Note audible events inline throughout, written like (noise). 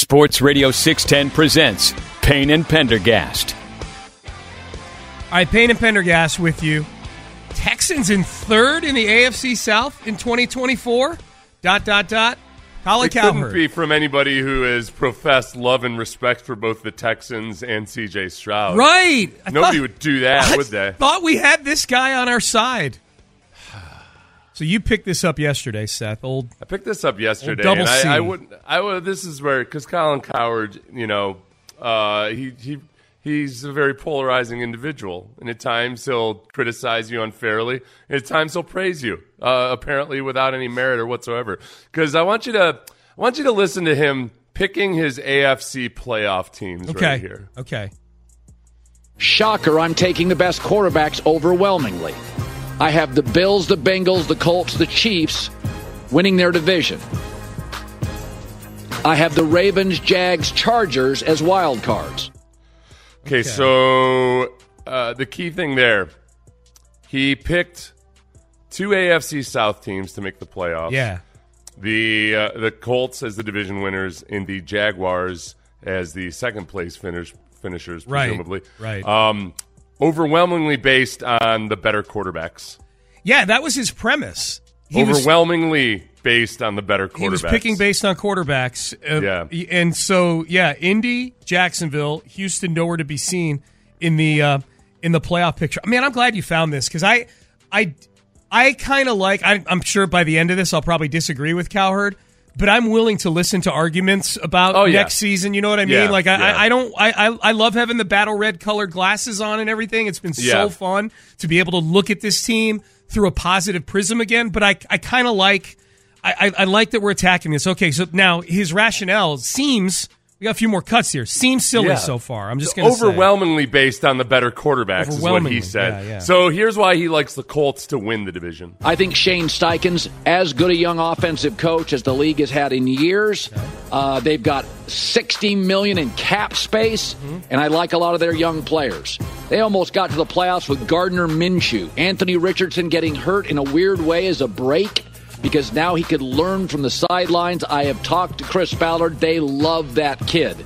Sports Radio 610 presents Payne and Pendergast. All right, Payne and Pendergast with you. Texans in third in the AFC South in 2024. Dot dot dot. Colin It couldn't be from anybody who has professed love and respect for both the Texans and CJ Stroud. Right. I Nobody thought- would do that, I would they? Thought we had this guy on our side. So you picked this up yesterday, Seth. Old I picked this up yesterday, double and C. I, I would, I would. This is where because Colin Cowherd, you know, uh, he he he's a very polarizing individual, and at times he'll criticize you unfairly, and at times he'll praise you, uh, apparently without any merit or whatsoever. Because I want you to, I want you to listen to him picking his AFC playoff teams okay. right here. Okay. Shocker, I'm taking the best quarterbacks overwhelmingly. I have the Bills, the Bengals, the Colts, the Chiefs winning their division. I have the Ravens, Jags, Chargers as wild cards. Okay, so uh, the key thing there, he picked two AFC South teams to make the playoffs. Yeah. The uh, the Colts as the division winners, and the Jaguars as the second place finish finishers, Right, presumably. right. Um, overwhelmingly based on the better quarterbacks. Yeah, that was his premise. He was overwhelmingly based on the better quarterbacks. he was picking based on quarterbacks. Uh, Yeah. And so, yeah, Indy, Jacksonville, Houston, nowhere to be seen in the uh, in the playoff picture. Man, I'm glad you found this because I, I, I kind of like. I, I'm sure by the end of this, I'll probably disagree with Cowherd, but I'm willing to listen to arguments about Oh, yeah. next season. You know what I mean? Yeah, like, I, yeah. I, I don't. I, I, I love having the battle red colored glasses on and everything. It's been so fun to be able to look at this team through a positive prism again. But I, I kind of like. I, I, I like that we're attacking this. Okay, so now his rationale seems we got a few more cuts here. Seems silly Yeah. so far. I'm just going to overwhelmingly based on the better quarterbacks is what he said. yeah, yeah. So here's why he likes the Colts to win the division. I think Shane Steichen's as good a young offensive coach as the league has had in years. Uh, they've got 60 million in cap space, and I like a lot of their young players. They almost got to the playoffs with Gardner Minshew. Anthony Richardson getting hurt in a weird way as a break because now he could learn from the sidelines. I have talked to Chris Ballard. They love that kid.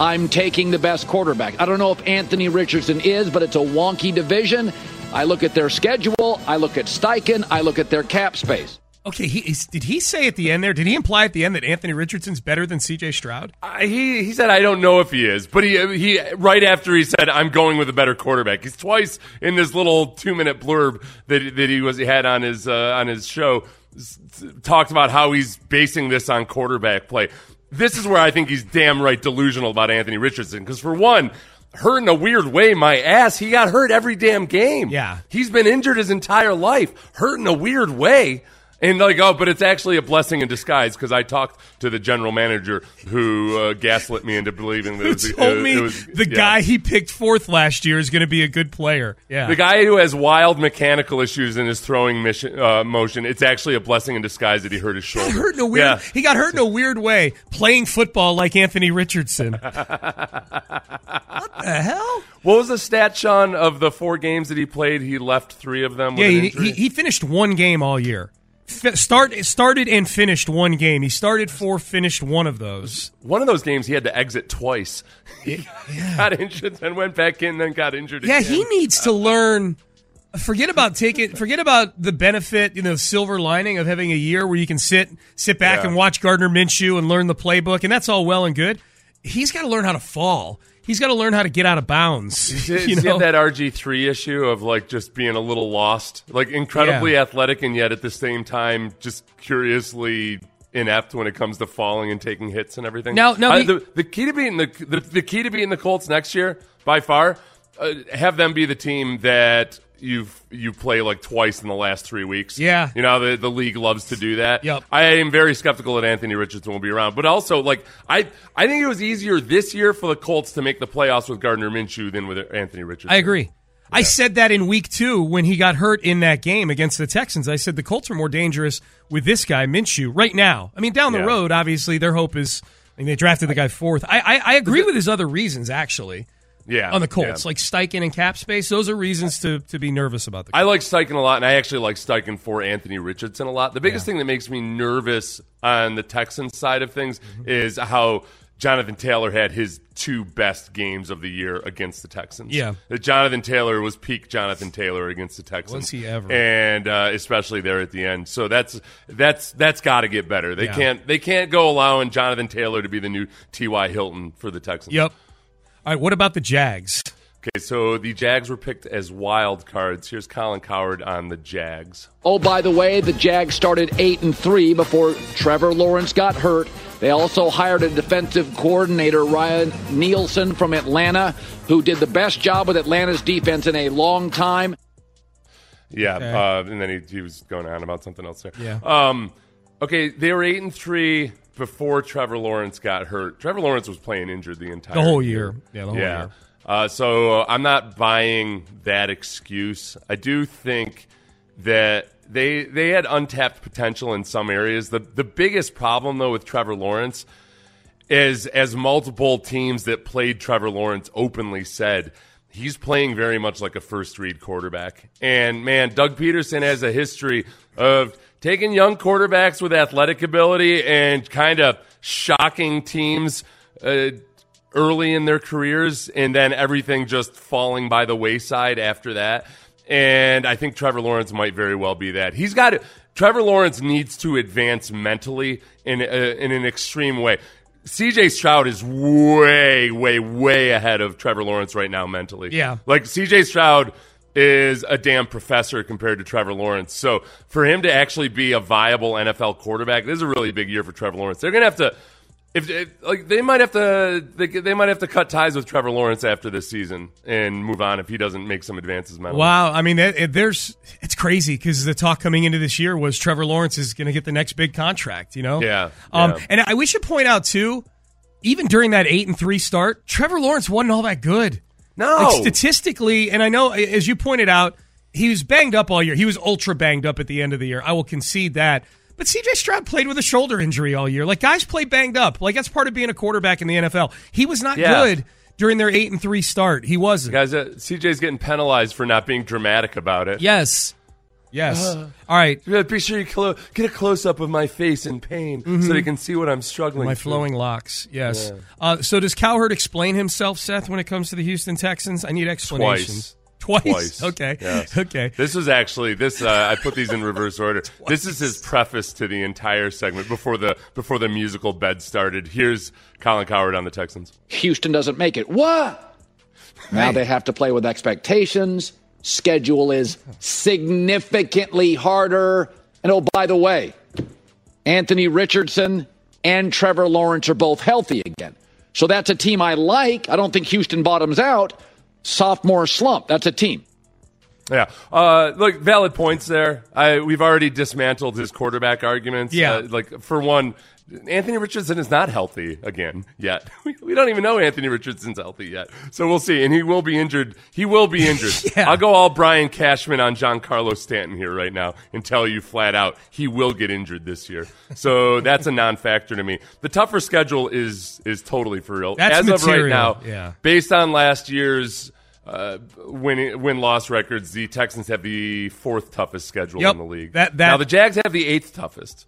I'm taking the best quarterback. I don't know if Anthony Richardson is, but it's a wonky division. I look at their schedule. I look at Steichen. I look at their cap space. Okay, he is, did he say at the end there? Did he imply at the end that Anthony Richardson's better than C.J. Stroud? I, he he said I don't know if he is, but he he right after he said I'm going with a better quarterback. He's twice in this little two minute blurb that that he was he had on his uh, on his show s- s- talked about how he's basing this on quarterback play. This is where I think he's damn right delusional about Anthony Richardson because for one. Hurt in a weird way, my ass. He got hurt every damn game. Yeah. He's been injured his entire life. Hurt in a weird way. And like, oh, but it's actually a blessing in disguise because I talked to the general manager who uh, gaslit me into believing that it was, told it- me it was- the yeah. guy he picked fourth last year is going to be a good player? Yeah. The guy who has wild mechanical issues in his throwing mission, uh, motion. It's actually a blessing in disguise that he hurt his He shoulder. got hurt in a weird. Yeah. He got hurt in a weird way playing football like Anthony Richardson. (laughs) what the hell? What was the stat, Sean, of the four games that he played? He left three of them. With Yeah, he, he, he finished one game all year. Start started and finished one game. He started four, finished one of those. One of those games, he had to exit twice. He (laughs) got injured, then went back in, then got injured. Again. Yeah, again. he needs to learn. Forget about taking. Forget about the benefit, you know, silver lining of having a year where you can sit sit back Yeah. and watch Gardner Minshew and learn the playbook, and that's all well and good. He's got to learn how to fall. He's got to learn how to get out of bounds. Does you he (laughs) know? that RG three issue of like just being a little lost, like incredibly Yeah. athletic and yet at the same time just curiously inept when it comes to falling and taking hits and everything. Now- now Uh, the- the, key to being the, the the key to beating the Colts next year by far, uh, have them be the team that you you play like twice in the last three weeks. Yeah. you know the the league loves to do that. Yep. I am very skeptical that Anthony Richardson will be around, but also like I I think it was easier this year for the Colts to make the playoffs with Gardner Minshew than with Anthony Richardson. I agree. I said that in week two when he got hurt in that game against the Texans. I said the Colts are more dangerous with this guy, Minshew, right now. I mean, down the Yeah. road, obviously, their hope is. I mean, they drafted the guy fourth. I, I, I agree with his other reasons, actually, Yeah, on the Colts, yeah. like Steichen and cap space. Those are reasons to, to be nervous about the I like Steichen a lot, and I actually like Steichen for Anthony Richardson a lot. The biggest thing that makes me nervous on the Texans side of things Mm-hmm. is how Jonathan Taylor had his two best games of the year against the Texans. Yeah. That Jonathan Taylor was peak Jonathan Taylor against the Texans. Was he ever? And uh, especially there at the end. So that's that's that's got to get better. They Yeah. can't they can't go allowing Jonathan Taylor to be the new T.Y. Hilton for the Texans. Yep. All right. What about the Jags? Okay, so the Jags were picked as wild cards. Here's Colin Cowherd on the Jags. Oh, by the way, the Jags started eight and three before Trevor Lawrence got hurt. They also hired a defensive coordinator, Ryan Nielsen from Atlanta, who did the best job with Atlanta's defense in a long time. Yeah, Okay. uh, and then he, he was going on about something else there. Yeah. Um, okay, they were eight and three before Trevor Lawrence got hurt. Trevor Lawrence was playing injured the entire The whole year. Yeah, the whole yeah. year. Uh, so uh, I'm not buying that excuse. I do think that they they had untapped potential in some areas. The the biggest problem though with Trevor Lawrence is as multiple teams that played Trevor Lawrence openly said he's playing very much like a first read quarterback. And man, Doug Pederson has a history of taking young quarterbacks with athletic ability and kind of shocking teams uh, early in their careers and then everything just falling by the wayside after that. And I think Trevor Lawrence might very well be that. He's got to, Trevor Lawrence needs to advance mentally in a, in an extreme way. CJ Stroud is way, way, way ahead of Trevor Lawrence right now mentally. Yeah. Like CJ Stroud is a damn professor compared to Trevor Lawrence. So for him to actually be a viable NFL quarterback, this is a really big year for Trevor Lawrence. They're gonna have to, if, if like they might have to, they, they might have to cut ties with Trevor Lawrence after this season and move on if he doesn't make some advances. Mentally. Wow, I mean, it, it- there's it's crazy because the talk coming into this year was Trevor Lawrence is going to get the next big contract. You know, Yeah, Um, yeah. and I, we should point out too, even during that eight and three start, Trevor Lawrence wasn't all that good. No. Like, statistically, and I know as you pointed out, he was banged up all year. He was ultra banged up at the end of the year. I will concede that. But CJ Stroud played with a shoulder injury all year. Like guys play banged up. Like that's part of being a quarterback in the NFL. He was not Yeah. good during their eight and three start. He wasn't. Guys, uh, CJ's getting penalized for not being dramatic about it. Yes. Yes. all right. Yeah, Be sure you clo- get a close up of my face in pain so they can see what I'm struggling. Mm-hmm. My through. flowing locks. Yes. Uh, so does Cowherd explain himself, Seth, when it comes to the Houston Texans? I need explanations. Twice. Twice. (laughs) Okay. Yes. Okay. This was actually this. Uh, I put these in reverse order. (laughs) This is his preface to the entire segment before the before the musical bed started. Here's Colin Cowherd on the Texans. Houston doesn't make it. What? Now they have to play with expectations. Schedule is significantly harder. And oh, by the way, Anthony Richardson and Trevor Lawrence are both healthy again. So that's a team I like. I don't think Houston bottoms out. Sophomore slump. That's a team. Yeah, uh, look, valid points there. I, we've already dismantled his quarterback arguments. Yeah. Uh, like for one, Anthony Richardson is not healthy again yet. (laughs) We, don't even know Anthony Richardson's healthy yet, so we'll see. And he will be injured. He will be injured. (laughs) Yeah. I'll go all Brian Cashman on Giancarlo Stanton here right now and tell you flat out he will get injured this year. So (laughs) that's a non-factor to me. The tougher schedule is is totally for real. That's As of right now, yeah. based on last year's uh, win win loss records, the Texans have the fourth toughest schedule Yep. in the league. That- that- now the Jags have the eighth toughest.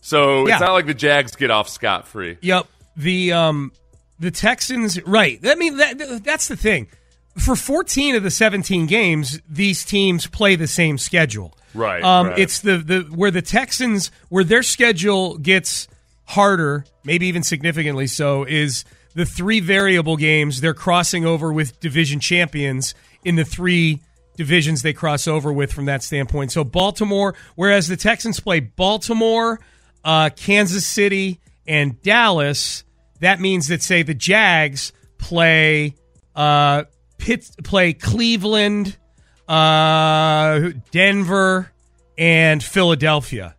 So Yeah. it's not like the Jags get off scot free. Yep. The um the Texans right. I mean that that's the thing. For 14 of the 17 games, these teams play the same schedule. Right, Um right. it's the the where the Texans where their schedule gets harder, maybe even significantly so is the three variable games they're crossing over with division champions in the three divisions they cross over with from that standpoint. So Baltimore, whereas the Texans play Baltimore, uh, Kansas City, and Dallas, that means that say the Jags play uh, Pitt, play Cleveland, uh, Denver, and Philadelphia.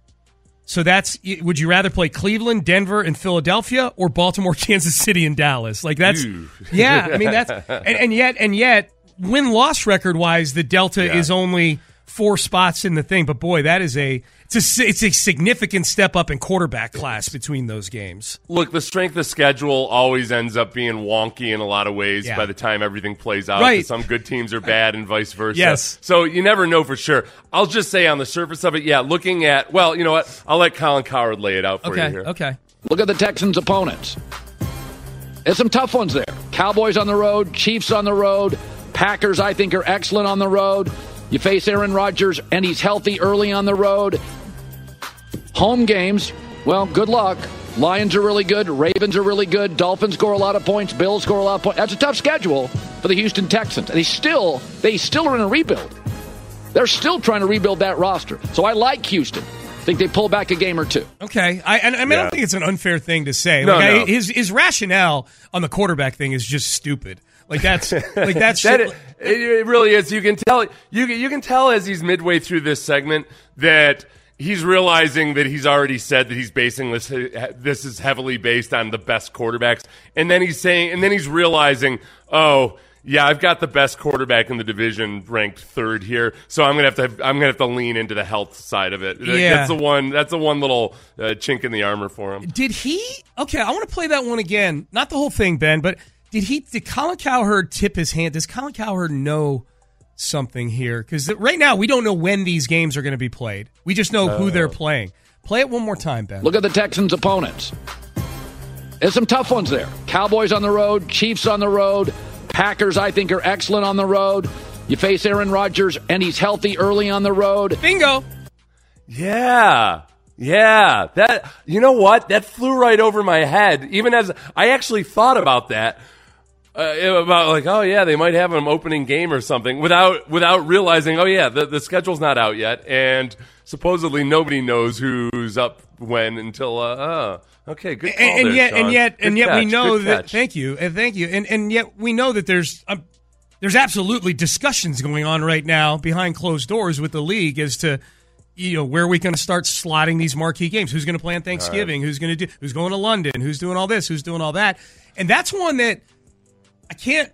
So that's would you rather play Cleveland, Denver, and Philadelphia, or Baltimore, (laughs) Kansas City, and Dallas? Like that's Ew. yeah. I mean that's and, and yet and yet win loss record wise, the delta Yeah. is only four spots in the thing. But boy, that is a it's a it's a significant step up in quarterback class between those games. Look, the strength of schedule always ends up being wonky in a lot of ways Yeah. by the time everything plays out. Right. Some good teams are bad and vice versa. Yes. So you never know for sure. I'll just say on the surface of it, yeah, looking at, well, you know what? I'll let Colin Cowherd lay it out for you here. okay. Look at the Texans' opponents There's some tough ones there. Cowboys on the road, Chiefs on the road, Packers, I think, are excellent on the road. You face Aaron Rodgers, and he's healthy early on the road. Home games, well, good luck. Lions are really good. Ravens are really good. Dolphins score a lot of points. Bills score a lot of points. That's a tough schedule for the Houston Texans. And they still, they still are in a rebuild. They're still trying to rebuild that roster. So I like Houston. I think they pull back a game or two. Okay, I, and, I mean, I don't think it's an unfair thing to say. No, like, I- no. his his rationale on the quarterback thing is just stupid. Like that's like (laughs) that's That shit- it, it really is. You can tell. You you can tell as he's midway through this segment that he's realizing that he's already said that he's basing this. This is heavily based on the best quarterbacks, and then he's saying, and then he's realizing, oh. Yeah, I've got the best quarterback in the division ranked third here, so I'm gonna have to I'm gonna have to lean into the health side of it. Yeah. That's the one. That's the one little uh, chink in the armor for him. Did he? Okay, I want to play that one again. Not the whole thing, Ben, but did he? Did Colin Cowherd tip his hand? Does Colin Cowherd know something here? Because right now we don't know when these games are going to be played. We just know who they're uh. playing. Play it one more time, Ben. Look at the Texans' opponents. There's some tough ones there. Cowboys on the road, Chiefs on the road, Packers, I think, are excellent on the road. You face Aaron Rodgers, and he's healthy early on the road. Bingo. Yeah. Yeah. That you know what? That flew right over my head. Even as I actually thought about that. Uh, about like, oh yeah, they might have an opening game or something without without realizing, oh yeah, the, the schedule's not out yet, and supposedly nobody knows who's up when until. Uh, oh, okay, good. Call and, and there, yet, Sean. and yet, Good and yet, we know that. catch. Thank you, and thank you, and and yet we know that there's um, there's absolutely discussions going on right now behind closed doors with the league as to you know where are we going to start slotting these marquee games. Who's going to play on Thanksgiving? Who's going to do? Who's going to London? Who's doing all this? Who's doing all that? And that's one that I can't.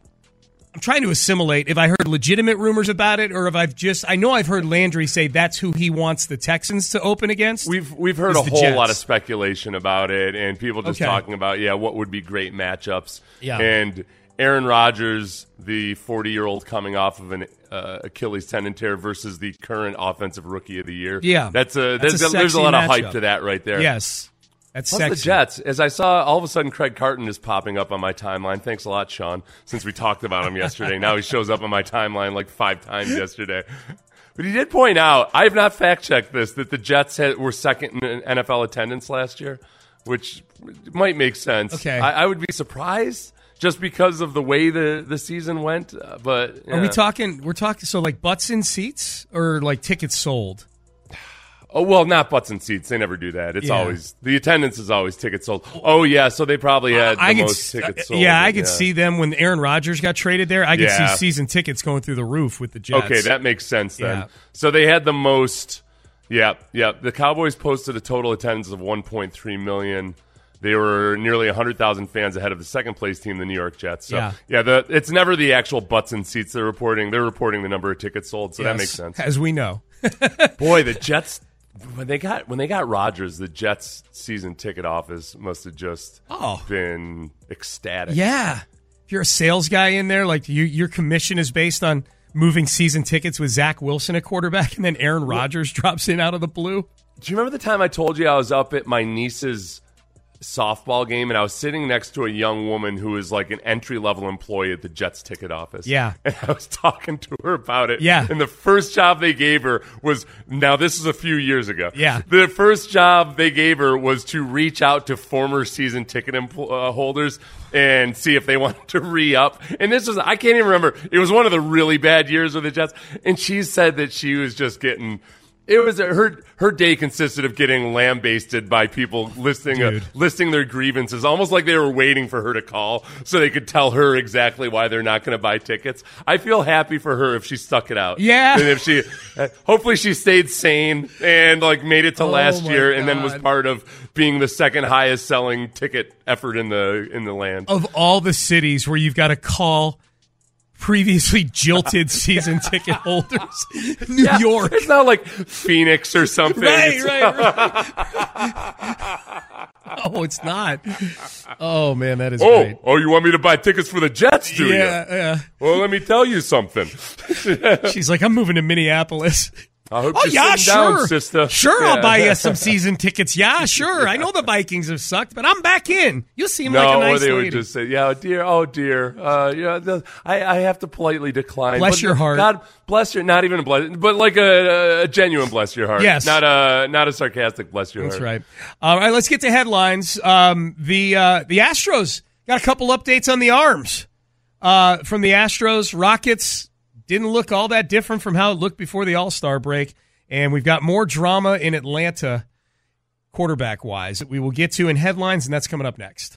I'm trying to assimilate if I heard legitimate rumors about it or if I've just I know I've heard Landry say that's who he wants the Texans to open against. We've we've heard a whole Jets. lot of speculation about it, and people just Okay. talking about yeah, what would be great matchups. Yeah. and Aaron Rodgers, the forty-year-old coming off of an uh, Achilles tendon tear, versus the current offensive rookie of the year. Yeah. that's a That's there's a a, there's a lot of hype to that right there. Yes. That's Plus sexy. the Jets, as I saw, all of a sudden Craig Carton is popping up on my timeline. Thanks a lot, Sean. Since we talked about him yesterday, now he shows up on my timeline like five times yesterday. But he did point out, I have not fact checked this, that the Jets had, were second in NFL attendance last year, which might make sense. Okay. I, I would be surprised just because of the way the, the season went. uh, But Are we talking? We're talking. So like butts in seats or like tickets sold? Oh well, not butts and seats. They never do that. It's Yeah. always the attendance is always tickets sold. Oh yeah, so they probably had the I could, most tickets uh, sold. yeah, I could see them when Aaron Rodgers got traded there. I could Yeah. see season tickets going through the roof with the Jets. Okay, that makes sense then. Yeah. So they had the most. Yeah, yeah. The Cowboys posted a total attendance of 1.3 million. They were nearly 100,000 fans ahead of the second place team, the New York Jets. So, Yeah. yeah, the, it's never the actual butts and seats they're reporting. They're reporting the number of tickets sold, so that makes sense. as we know. Boy, the Jets when they got when they got Rodgers, the Jets season ticket office must have just Oh. been ecstatic. Yeah, if you're a sales guy in there, like you, your commission is based on moving season tickets with Zach Wilson at quarterback, and then Aaron Rodgers (laughs) drops in out of the blue. Do you remember the time I told you I was up at my niece's softball game and I was sitting next to a young woman who was like an entry level employee at the Jets ticket office? Yeah. (laughs) And I was talking to her about it. Yeah. And the first job they gave her was now this is a few years ago. Yeah. The first job they gave her was to reach out to former season ticket empl- uh, holders and see if they (laughs) wanted to re up. And this was, I can't even remember. It was one of the really bad years with the Jets. And she said that she was just getting. It was her. Her day consisted of getting lambasted by people listing uh, Dude. listing their grievances, almost like they were waiting for her to call so they could tell her exactly why they're not going to buy tickets. I feel happy for her if she stuck it out. Yeah. and if she, uh, hopefully, she stayed sane and like made it to Oh last year, and then was part of being the second highest selling ticket effort in the in the land. Of all the cities where you've got to call previously jilted (laughs) season ticket holders, New Yeah, York. It's not like Phoenix or something. Right, right, right. (laughs) oh, it's not. Oh man, that is Oh, great. oh, you want me to buy tickets for the Jets, do you? Yeah, Well, let me tell you something. (laughs) She's like, I'm moving to Minneapolis. I hope Oh you're yeah, sitting down, sure, sister. sure. Yeah. I'll buy you (laughs) some season tickets. Yeah, sure. I know the Vikings have sucked, but I'm back in. You seem No, like a nice or they lady. would just say, "Yeah, oh dear, oh dear, uh, yeah." I, I have to politely decline. Bless your heart. God bless your, not even a bless, but like a, a genuine bless your heart. Yes. not a not a sarcastic bless your That's heart. That's right. All right, let's get to headlines. Um, the uh, the Astros got a couple updates on the arms uh, from the Astros. Rockets didn't look all that different from how it looked before the All Star break, and we've got more drama in Atlanta, quarterback wise, that we will get to in headlines, and that's coming up next.